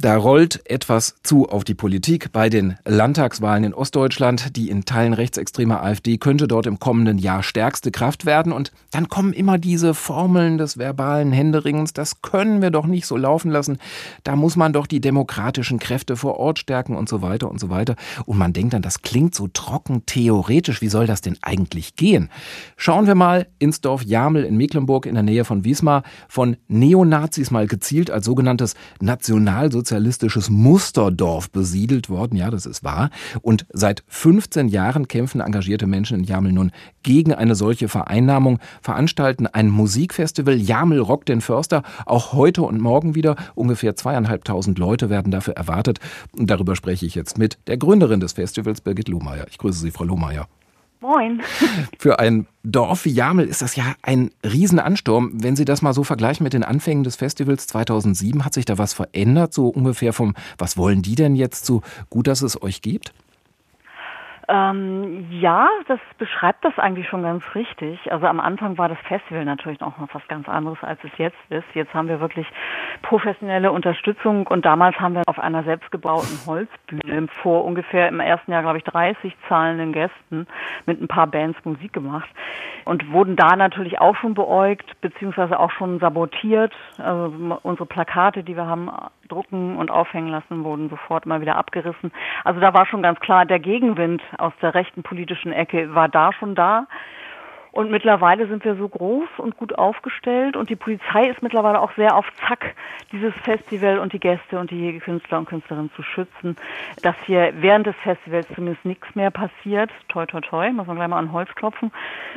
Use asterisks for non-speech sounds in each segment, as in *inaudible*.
Da rollt etwas zu auf die Politik bei den Landtagswahlen in Ostdeutschland. Die in Teilen rechtsextreme AfD könnte dort im kommenden Jahr stärkste Kraft werden. Und dann kommen immer diese Formeln des verbalen Händeringens. Das können wir doch nicht so laufen lassen. Da muss man doch die demokratischen Kräfte vor Ort stärken und so weiter und so weiter. Und man denkt dann, das klingt so trocken theoretisch. Wie soll das denn eigentlich gehen? Schauen wir mal ins Dorf Jamel in Mecklenburg in der Nähe von Wismar. Von Neonazis mal gezielt als sogenanntes Nationalsozialismus sozialistisches Musterdorf besiedelt worden. Ja, das ist wahr. Und seit 15 Jahren kämpfen engagierte Menschen in Jamel nun gegen eine solche Vereinnahmung, veranstalten ein Musikfestival. Jamel rockt den Förster. Auch heute und morgen wieder. Ungefähr zweieinhalbtausend Leute werden dafür erwartet. Und darüber spreche ich jetzt mit der Gründerin des Festivals, Birgit Lohmeier. Ich grüße Sie, Frau Lohmeier. Moin. *laughs* Für ein Dorf wie Jamel ist das ja ein Riesenansturm. Wenn Sie das mal so vergleichen mit den Anfängen des Festivals 2007, hat sich da was verändert? So ungefähr vom, was wollen die denn jetzt so gut, dass es euch gibt? Ähm, ja, das beschreibt das eigentlich schon ganz richtig. Also am Anfang war das Festival natürlich noch was ganz anderes, als es jetzt ist. Jetzt haben wir wirklich professionelle Unterstützung und damals haben wir auf einer selbstgebauten Holzbühne vor ungefähr im ersten Jahr, glaube ich, 30 zahlenden Gästen mit ein paar Bands Musik gemacht und wurden da natürlich auch schon beäugt, beziehungsweise auch schon sabotiert. Also unsere Plakate, die wir haben drucken und aufhängen lassen, wurden sofort mal wieder abgerissen. Also da war schon ganz klar, der Gegenwind aus der rechten politischen Ecke war da schon da. Und mittlerweile sind wir so groß und gut aufgestellt und die Polizei ist mittlerweile auch sehr auf Zack, dieses Festival und die Gäste und die Künstler und Künstlerinnen zu schützen, dass hier während des Festivals zumindest nichts mehr passiert. Toi, toi, toi, muss man gleich mal an Holz klopfen.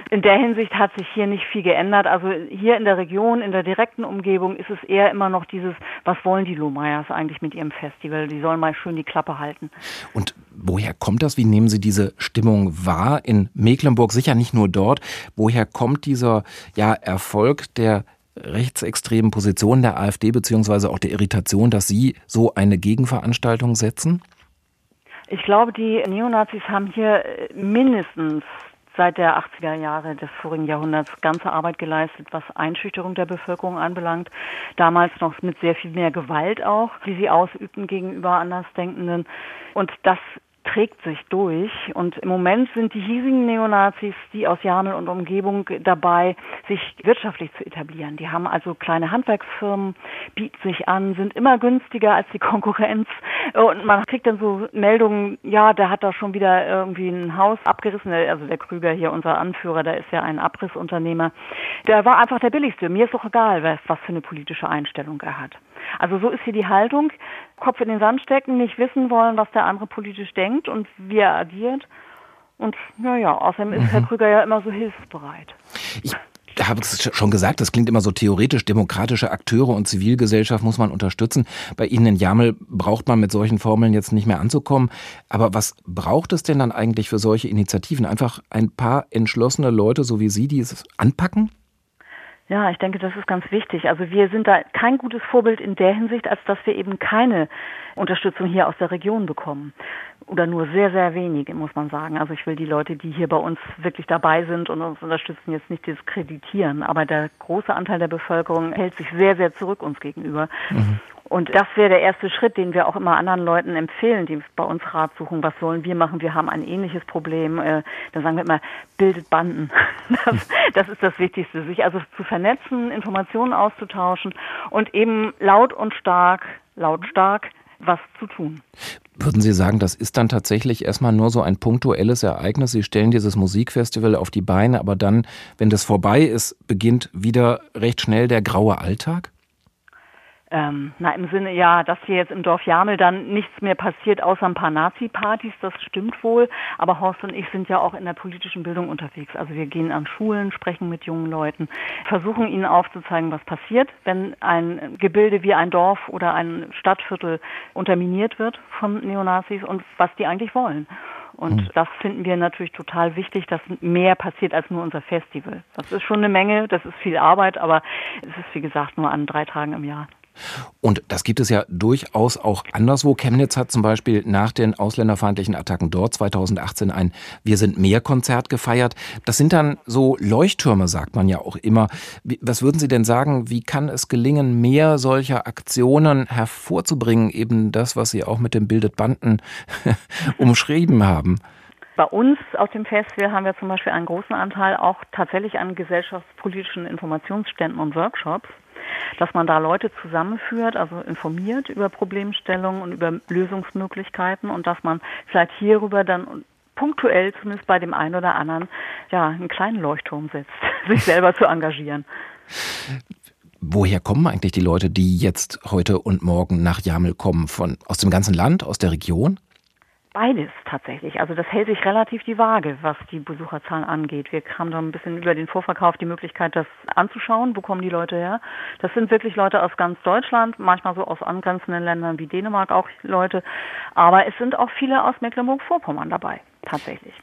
In der Hinsicht hat sich hier nicht viel geändert. Also hier in der Region, in der direkten Umgebung ist es eher immer noch dieses, was wollen die Lohmeyers eigentlich mit ihrem Festival? Die sollen mal schön die Klappe halten. Und woher kommt das? Wie nehmen Sie diese Stimmung wahr? In Mecklenburg sicher nicht nur dort. Woher kommt dieser ja, Erfolg der rechtsextremen Position der AfD beziehungsweise auch der Irritation, dass Sie so eine Gegenveranstaltung setzen? Ich glaube, die Neonazis haben hier mindestens seit der 80er Jahre des vorigen Jahrhunderts ganze Arbeit geleistet, was Einschüchterung der Bevölkerung anbelangt. Damals noch mit sehr viel mehr Gewalt auch, die sie ausübten gegenüber Andersdenkenden. Und das trägt sich durch. Und im Moment sind die hiesigen Neonazis, die aus Jamel und Umgebung dabei, sich wirtschaftlich zu etablieren. Die haben also kleine Handwerksfirmen, bieten sich an, sind immer günstiger als die *laughs* Konkurrenz. Und man kriegt dann so Meldungen, ja, der hat da schon wieder irgendwie ein Haus abgerissen. Also der Krüger hier, unser Anführer, der ist ja ein Abrissunternehmer. Der war einfach der billigste. Mir ist doch egal, was für eine politische Einstellung er hat. Also so ist hier die Haltung. Kopf in den Sand stecken, nicht wissen wollen, was der andere politisch denkt und wie er agiert. Und naja, außerdem ist mhm. Herr Krüger ja immer so hilfsbereit. Ich habe es schon gesagt, das klingt immer so theoretisch, demokratische Akteure und Zivilgesellschaft muss man unterstützen. Bei Ihnen in Jamel braucht man mit solchen Formeln jetzt nicht mehr anzukommen. Aber was braucht es denn dann eigentlich für solche Initiativen? Einfach ein paar entschlossene Leute, so wie Sie, die es anpacken? Ja, ich denke, das ist ganz wichtig. Also wir sind da kein gutes Vorbild in der Hinsicht, als dass wir eben keine Unterstützung hier aus der Region bekommen. Oder nur sehr, sehr wenige, muss man sagen. Also ich will die Leute, die hier bei uns wirklich dabei sind und uns unterstützen, jetzt nicht diskreditieren. Aber der große Anteil der Bevölkerung hält sich sehr, sehr zurück uns gegenüber. Mhm. Und das wäre der erste Schritt, den wir auch immer anderen Leuten empfehlen, die bei uns Rat suchen. Was sollen wir machen? Wir haben ein ähnliches Problem. Äh, dann sagen wir immer, bildet Banden. *laughs* Das, das ist das Wichtigste, sich also zu vernetzen, Informationen auszutauschen und eben laut und stark, lautstark was zu tun. Würden Sie sagen, das ist dann tatsächlich erstmal nur so ein punktuelles Ereignis? Sie stellen dieses Musikfestival auf die Beine, aber dann, wenn das vorbei ist, beginnt wieder recht schnell der graue Alltag? Ähm, na, im Sinne, ja, dass hier jetzt im Dorf Jamel dann nichts mehr passiert, außer ein paar Nazi-Partys, das stimmt wohl. Aber Horst und ich sind ja auch in der politischen Bildung unterwegs. Also wir gehen an Schulen, sprechen mit jungen Leuten, versuchen ihnen aufzuzeigen, was passiert, wenn ein Gebilde wie ein Dorf oder ein Stadtviertel unterminiert wird von Neonazis und was die eigentlich wollen. Und mhm. das finden wir natürlich total wichtig, dass mehr passiert als nur unser Festival. Das ist schon eine Menge, das ist viel Arbeit, aber es ist wie gesagt nur an drei Tagen im Jahr. Und das gibt es ja durchaus auch anderswo. Chemnitz hat zum Beispiel nach den ausländerfeindlichen Attacken dort 2018 ein Wir sind mehr Konzert gefeiert. Das sind dann so Leuchttürme, sagt man ja auch immer. Was würden Sie denn sagen, wie kann es gelingen, mehr solcher Aktionen hervorzubringen? Eben das, was Sie auch mit dem Bildet Banden *laughs* umschrieben haben. Bei uns auf dem Festival haben wir zum Beispiel einen großen Anteil auch tatsächlich an gesellschaftspolitischen Informationsständen und Workshops dass man da Leute zusammenführt, also informiert über Problemstellungen und über Lösungsmöglichkeiten und dass man vielleicht hierüber dann punktuell zumindest bei dem einen oder anderen ja einen kleinen Leuchtturm setzt, *laughs* sich selber zu engagieren. Woher kommen eigentlich die Leute, die jetzt heute und morgen nach Jamel kommen? Von aus dem ganzen Land, aus der Region? Beides tatsächlich. Also das hält sich relativ die Waage, was die Besucherzahlen angeht. Wir haben da ein bisschen über den Vorverkauf die Möglichkeit, das anzuschauen. Wo kommen die Leute her? Das sind wirklich Leute aus ganz Deutschland, manchmal so aus angrenzenden Ländern wie Dänemark auch Leute. Aber es sind auch viele aus Mecklenburg-Vorpommern dabei, tatsächlich.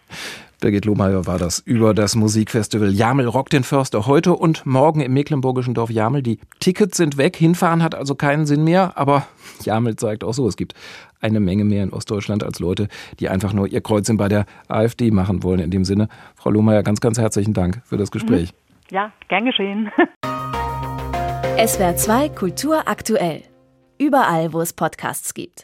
Birgit Lohmeier war das über das Musikfestival Jamel Rock den Förster heute und morgen im mecklenburgischen Dorf Jamel. Die Tickets sind weg, hinfahren hat also keinen Sinn mehr, aber *laughs* Jamel zeigt auch so, es gibt eine Menge mehr in Ostdeutschland als Leute, die einfach nur ihr Kreuzchen bei der AfD machen wollen. In dem Sinne, Frau Lohmeier, ganz, ganz herzlichen Dank für das Gespräch. Mhm. Ja, gern geschehen. *laughs* SWR 2 Kultur aktuell. Überall, wo es Podcasts gibt.